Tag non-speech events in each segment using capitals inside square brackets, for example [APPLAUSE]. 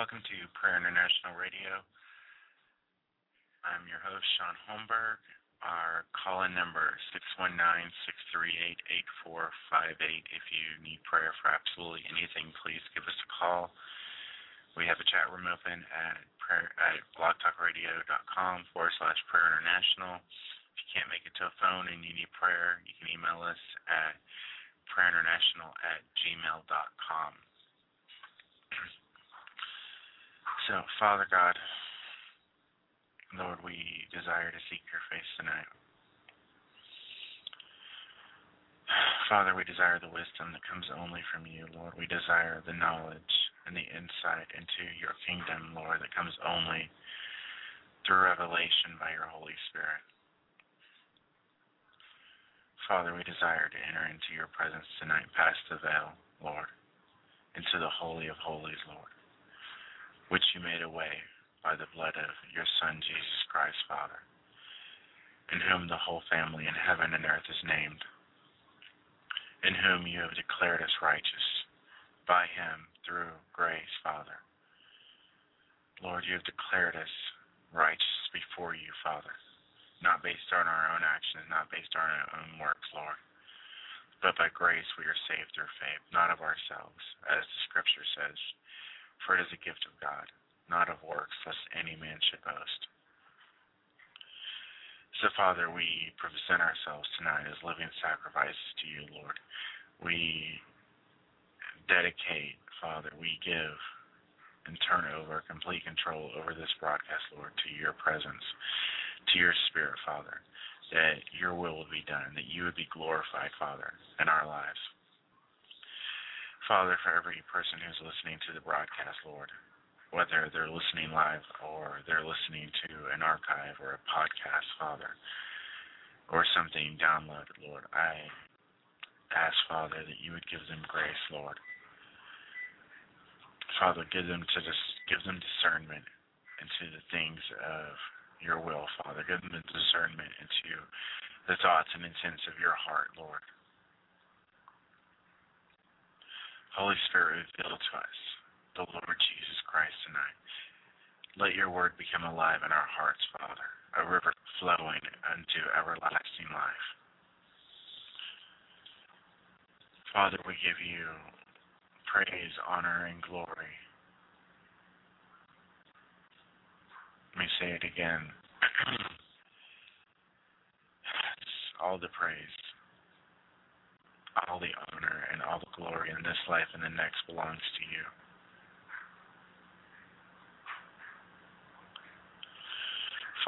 Welcome to Prayer International Radio. I'm your host, Sean Holmberg. Our call-in number is 619-638-8458. If you need prayer for absolutely anything, please give us a call. We have a chat room open at prayer at blogtalkradio.com forward slash prayer international. If you can't make it to a phone and you need prayer, you can email us at prayerinternational at gmail.com. So, Father God, Lord, we desire to seek your face tonight. Father, we desire the wisdom that comes only from you, Lord. We desire the knowledge and the insight into your kingdom, Lord, that comes only through revelation by your Holy Spirit. Father, we desire to enter into your presence tonight, past the veil, Lord, into the Holy of Holies, Lord, which you made a way by the blood of your Son, Jesus Christ, Father, in whom the whole family in heaven and earth is named, in whom you have declared us righteous, by him, through grace, Father. Lord, you have declared us righteous before you, Father not based on our own actions, not based on our own works, Lord. But by grace we are saved through faith, not of ourselves, as the Scripture says. For it is a gift of God, not of works, lest any man should boast. So, Father, we present ourselves tonight as living sacrifices to you, Lord. We dedicate, Father, we give and turn over complete control over this broadcast, Lord, to your presence to your spirit, Father, that your will would be done, that you would be glorified, Father, in our lives. Father, for every person who's listening to the broadcast, Lord, whether they're listening live or they're listening to an archive or a podcast, Father, or something downloaded, Lord, I ask, Father, that you would give them grace, Lord. Father, give them to dis- give them discernment into the things of your will, Father. Give them the discernment into the thoughts and intents of your heart, Lord. Holy Spirit, reveal to us the Lord Jesus Christ tonight. Let your word become alive in our hearts, Father, a river flowing unto everlasting life. Father, we give you praise, honor, and glory. Let me say it again. [CLEARS THROAT] all the praise, all the honor, all the glory in this life and the next belongs to you.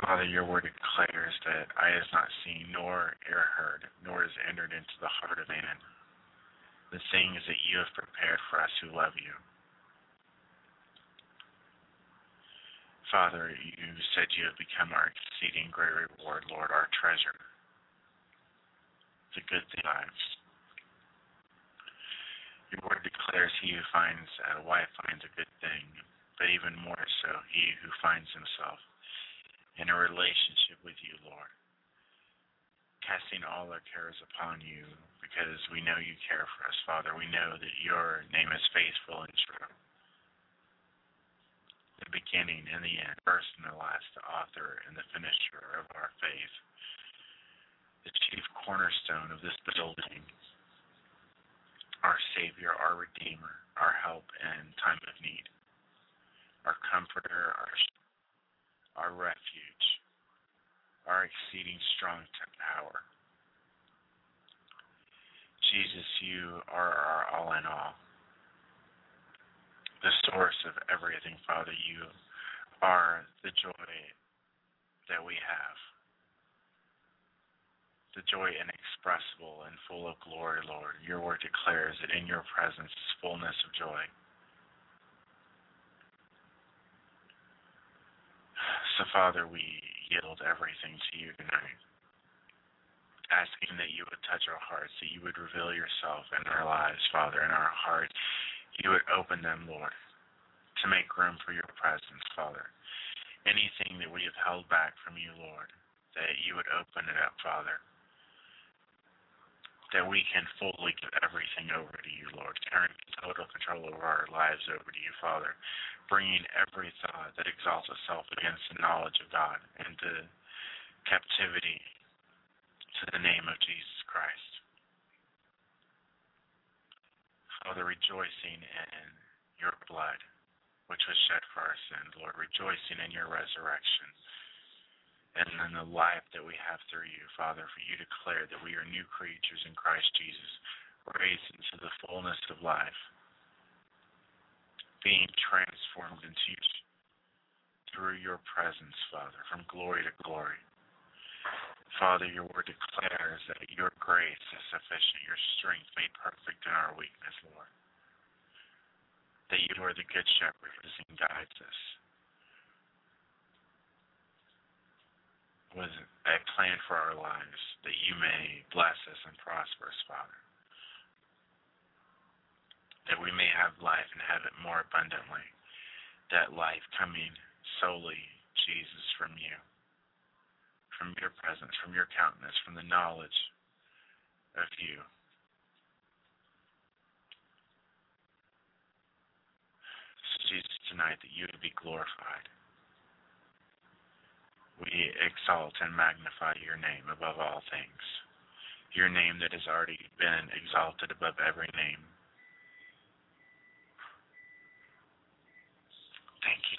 Father, your word declares that eye has not seen, nor ear heard, nor has entered into the heart of man the things that you have prepared for us who love you. Father, you said you have become our exceeding great reward, Lord, our treasure, the good lives. Your word declares he who finds a wife finds a good thing, but even more so he who finds himself in a relationship with you, Lord. Casting all our cares upon you because we know you care for us, Father. We know that your name is faithful and true the beginning and the end, first and the last, the author and the finisher of our faith, the chief cornerstone of this building, our Savior, our Redeemer, our help in time of need, our comforter, our, our refuge, our exceeding strong power. Jesus, you are our all in all the source of everything, Father. You are the joy that we have. The joy inexpressible and full of glory, Lord. Your word declares that in your presence is fullness of joy. So, Father, we yield everything to you tonight, asking that you would touch our hearts, that you would reveal yourself in our lives, Father, in our hearts you would open them, Lord, to make room for your presence, Father. Anything that we have held back from you, Lord, that you would open it up, Father. That we can fully give everything over to you, Lord. Turn total control over our lives over to you, Father. Bringing every thought that exalts itself against the knowledge of God into captivity to the name of Jesus Christ. Father, rejoicing in your blood, which was shed for our sins, Lord, rejoicing in your resurrection and in the life that we have through you, Father, for you declare that we are new creatures in Christ Jesus, raised into the fullness of life, being transformed into you through your presence, Father, from glory to glory. Father, your word declares that your grace is sufficient, your strength made perfect in our weakness, Lord. That you are the good shepherd who guides us. With a plan for our lives, that you may bless us and prosper us, Father. That we may have life and have it more abundantly. That life coming solely, Jesus, from you, from your presence, from your countenance, from the knowledge of you. Jesus, tonight that you would be glorified. We exalt and magnify your name above all things. Your name that has already been exalted above every name. Thank you,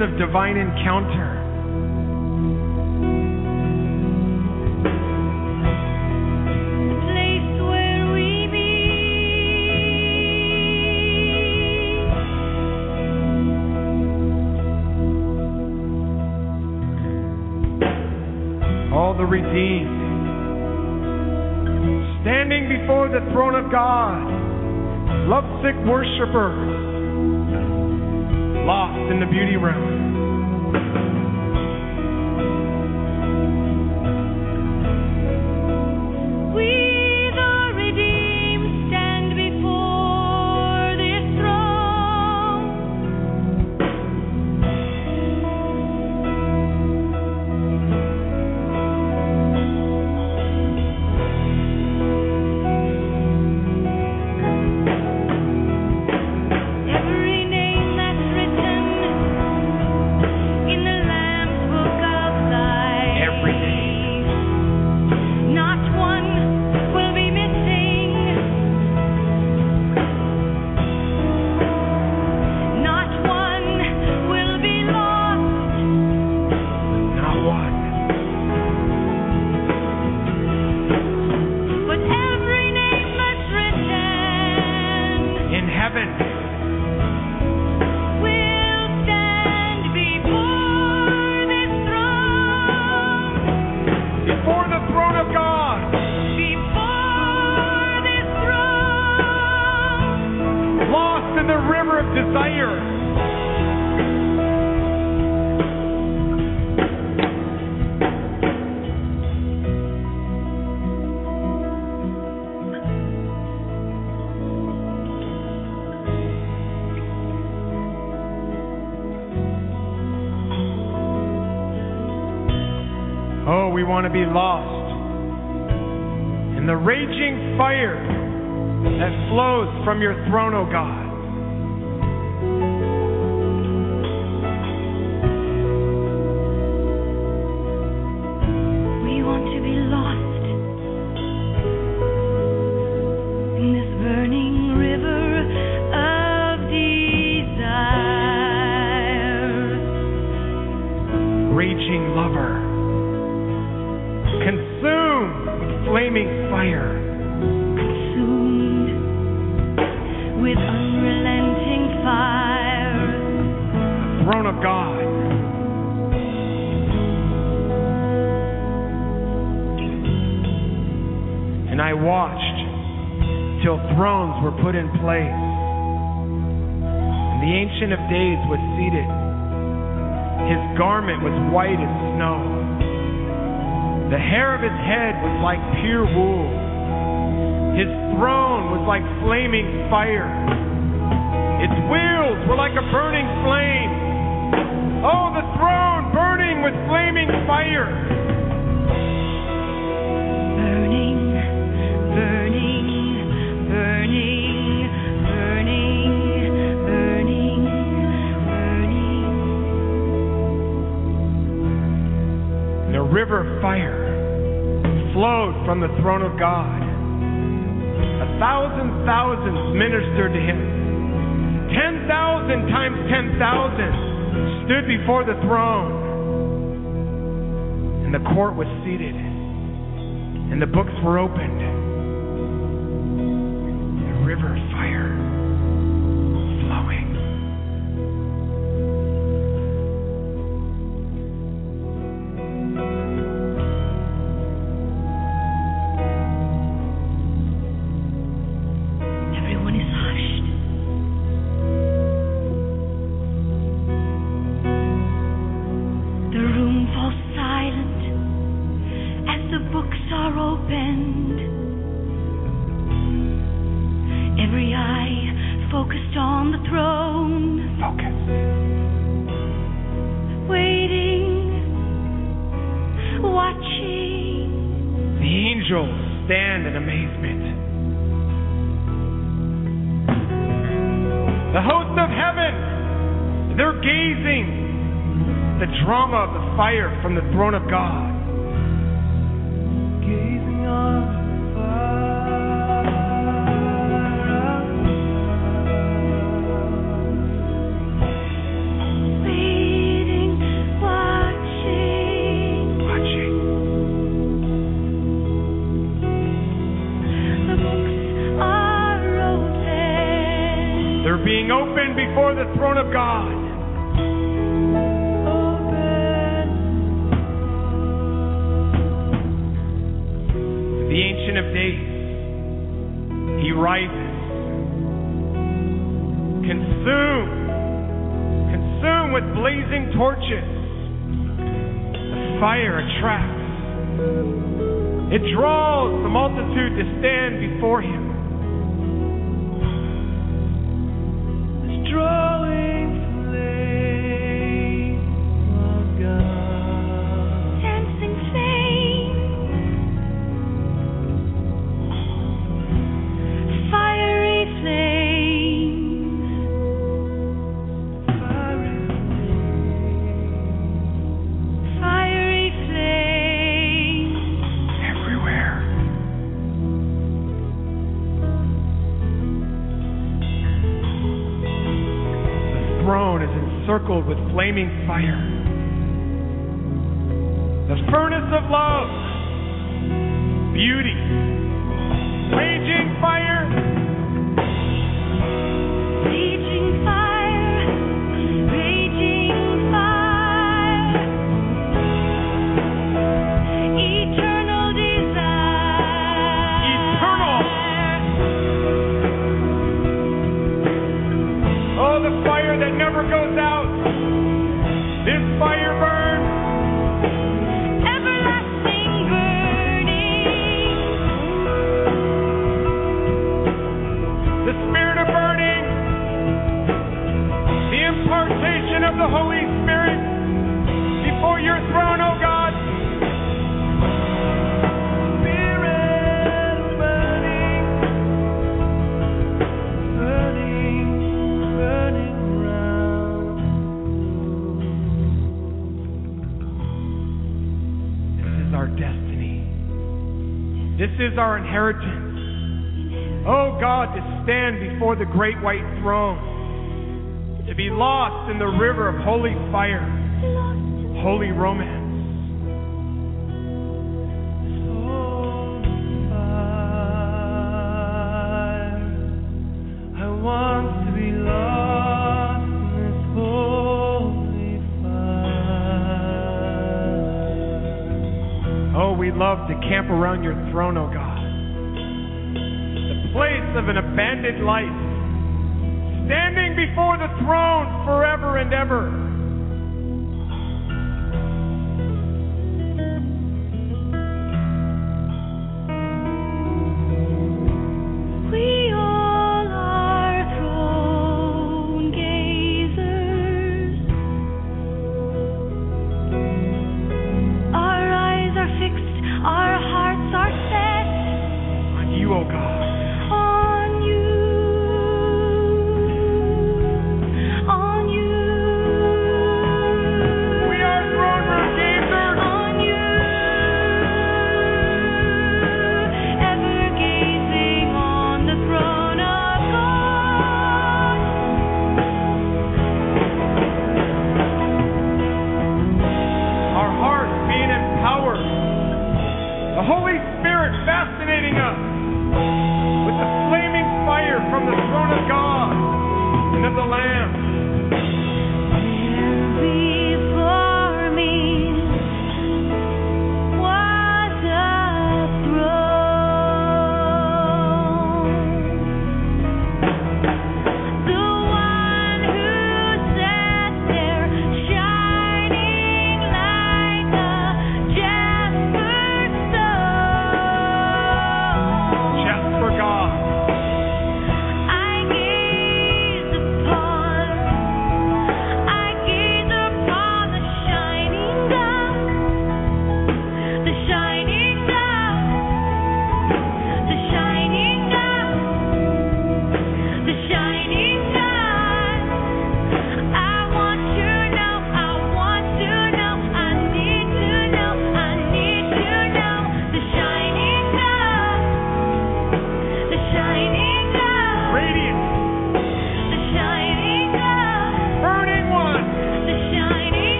Of divine encounter. All the redeemed standing before the throne of God, lovesick worshipers lost in the beauty realm. Want to be lost in the raging fire that flows from your throne, O oh God. His throne was like flaming fire. Its wheels were like a burning flame. Oh, the throne burning with flaming fire. Burning, burning, burning. burning, burning, burning. A river of fire flowed from the throne of God. Thousand thousands ministered to him. Ten thousand times ten thousand stood before the throne. And the court was seated. And the books were opened. A river of fire angels stand in amazement. The hosts of heaven, they're gazing the drama of the fire from the throne of God. It draws the multitude to stand before him. Encircled with flaming fire. The furnace of love, beauty, raging fire, our destiny. This is our inheritance. Oh God, to stand before the great white throne, to be lost in the river of holy fire, holy romance. To camp around your throne, O God. The place of an abandoned life, standing before the throne forever and ever.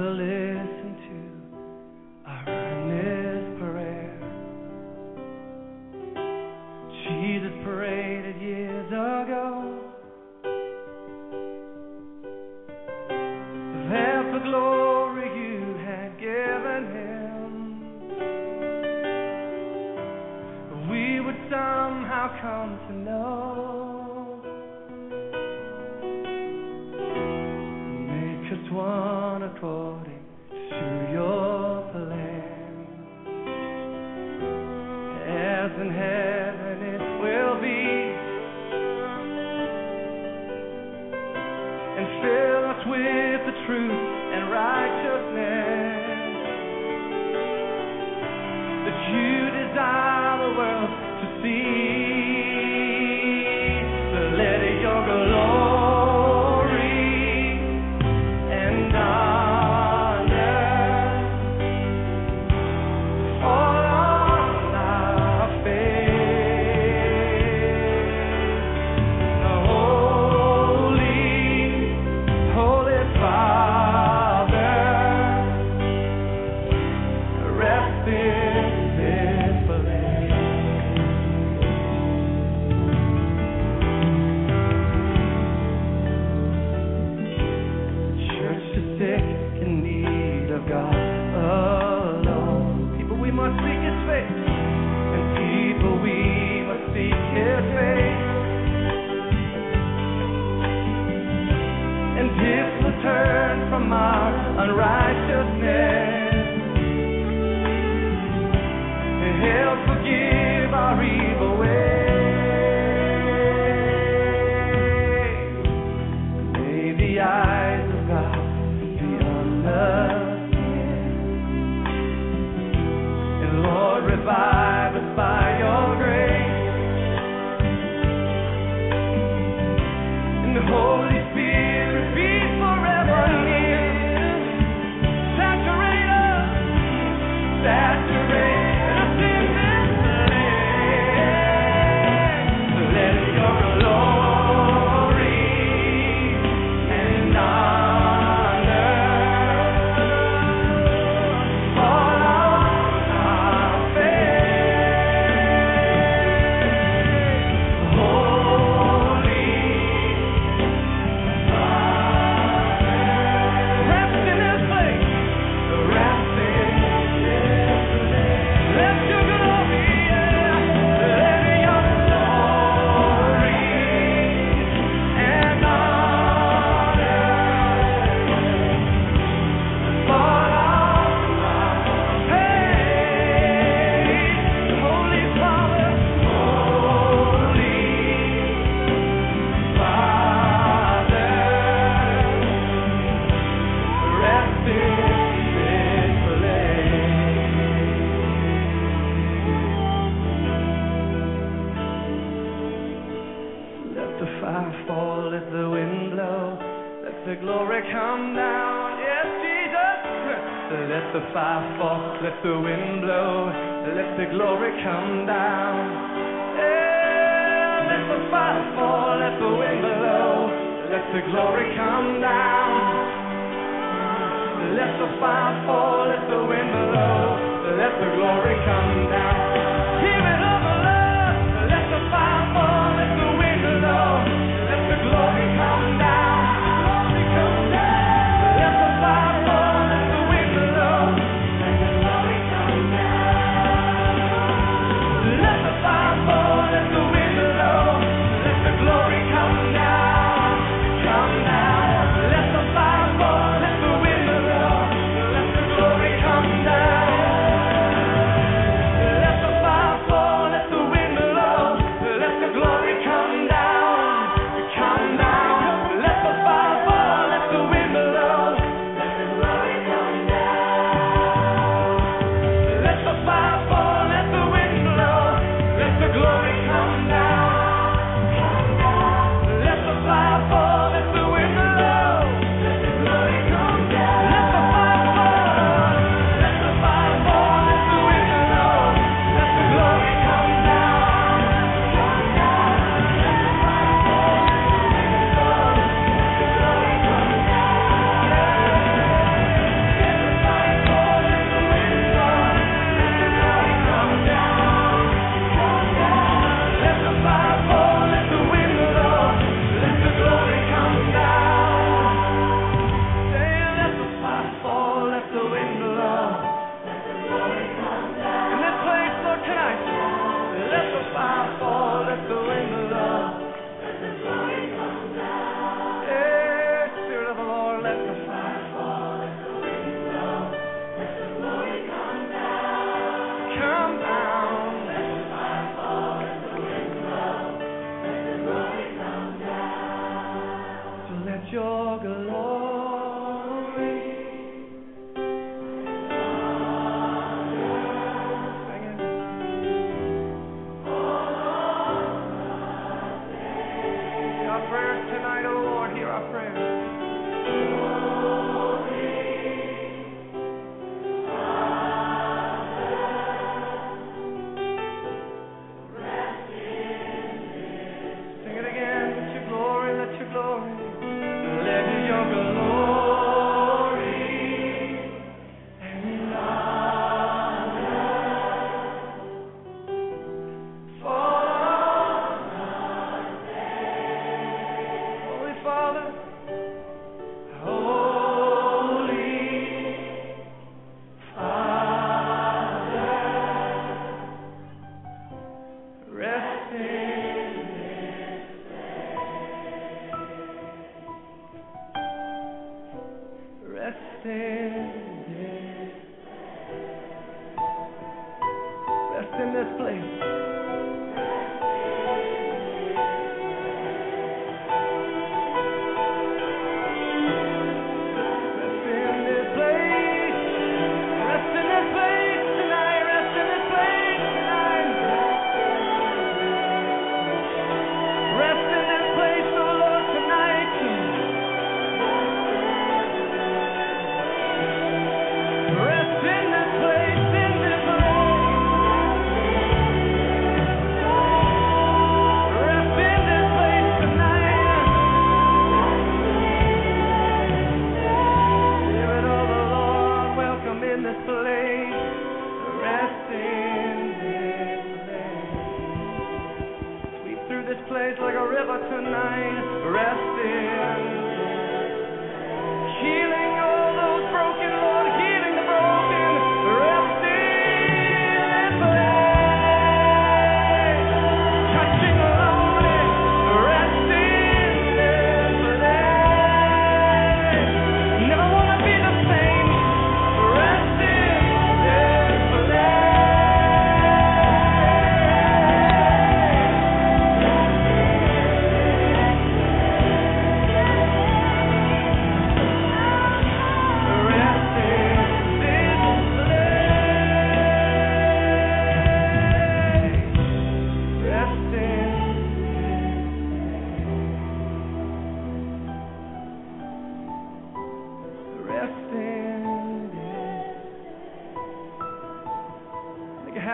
Father, listen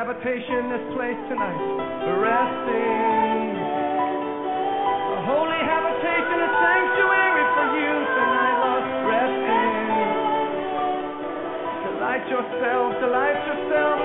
habitation this place tonight. Rest in a holy habitation, a sanctuary for you tonight, Lord. Rest in. Delight yourself, delight yourself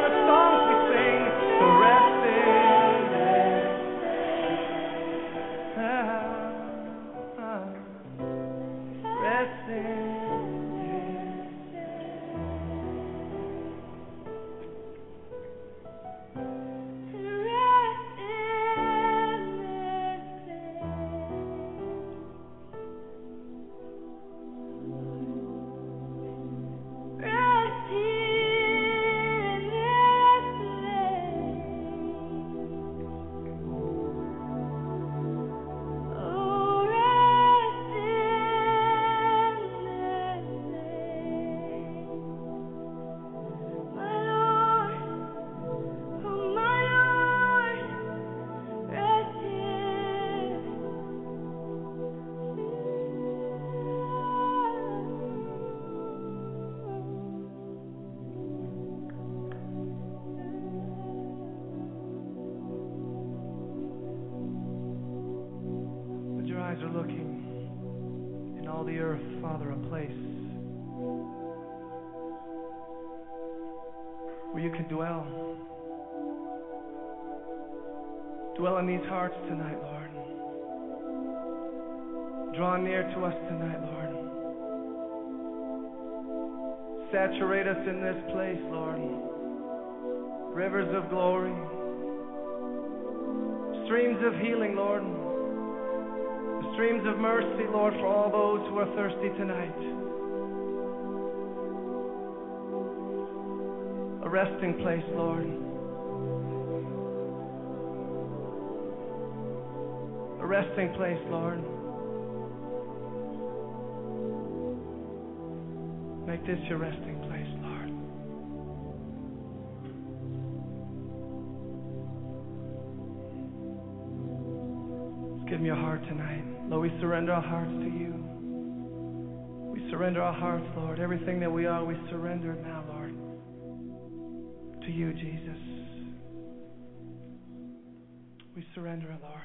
Father, a place where you can dwell. Dwell in these hearts tonight, Lord. Draw near to us tonight, Lord. Saturate us in this place, Lord. Rivers of glory, streams of healing, Lord streams of mercy, Lord, for all those who are thirsty tonight. A resting place, Lord. A resting place, Lord. Make this your resting place, Lord. Give me your heart tonight. Lord, we surrender our hearts to you. We surrender our hearts, Lord. Everything that we are, we surrender now, Lord. To you, Jesus. We surrender Lord.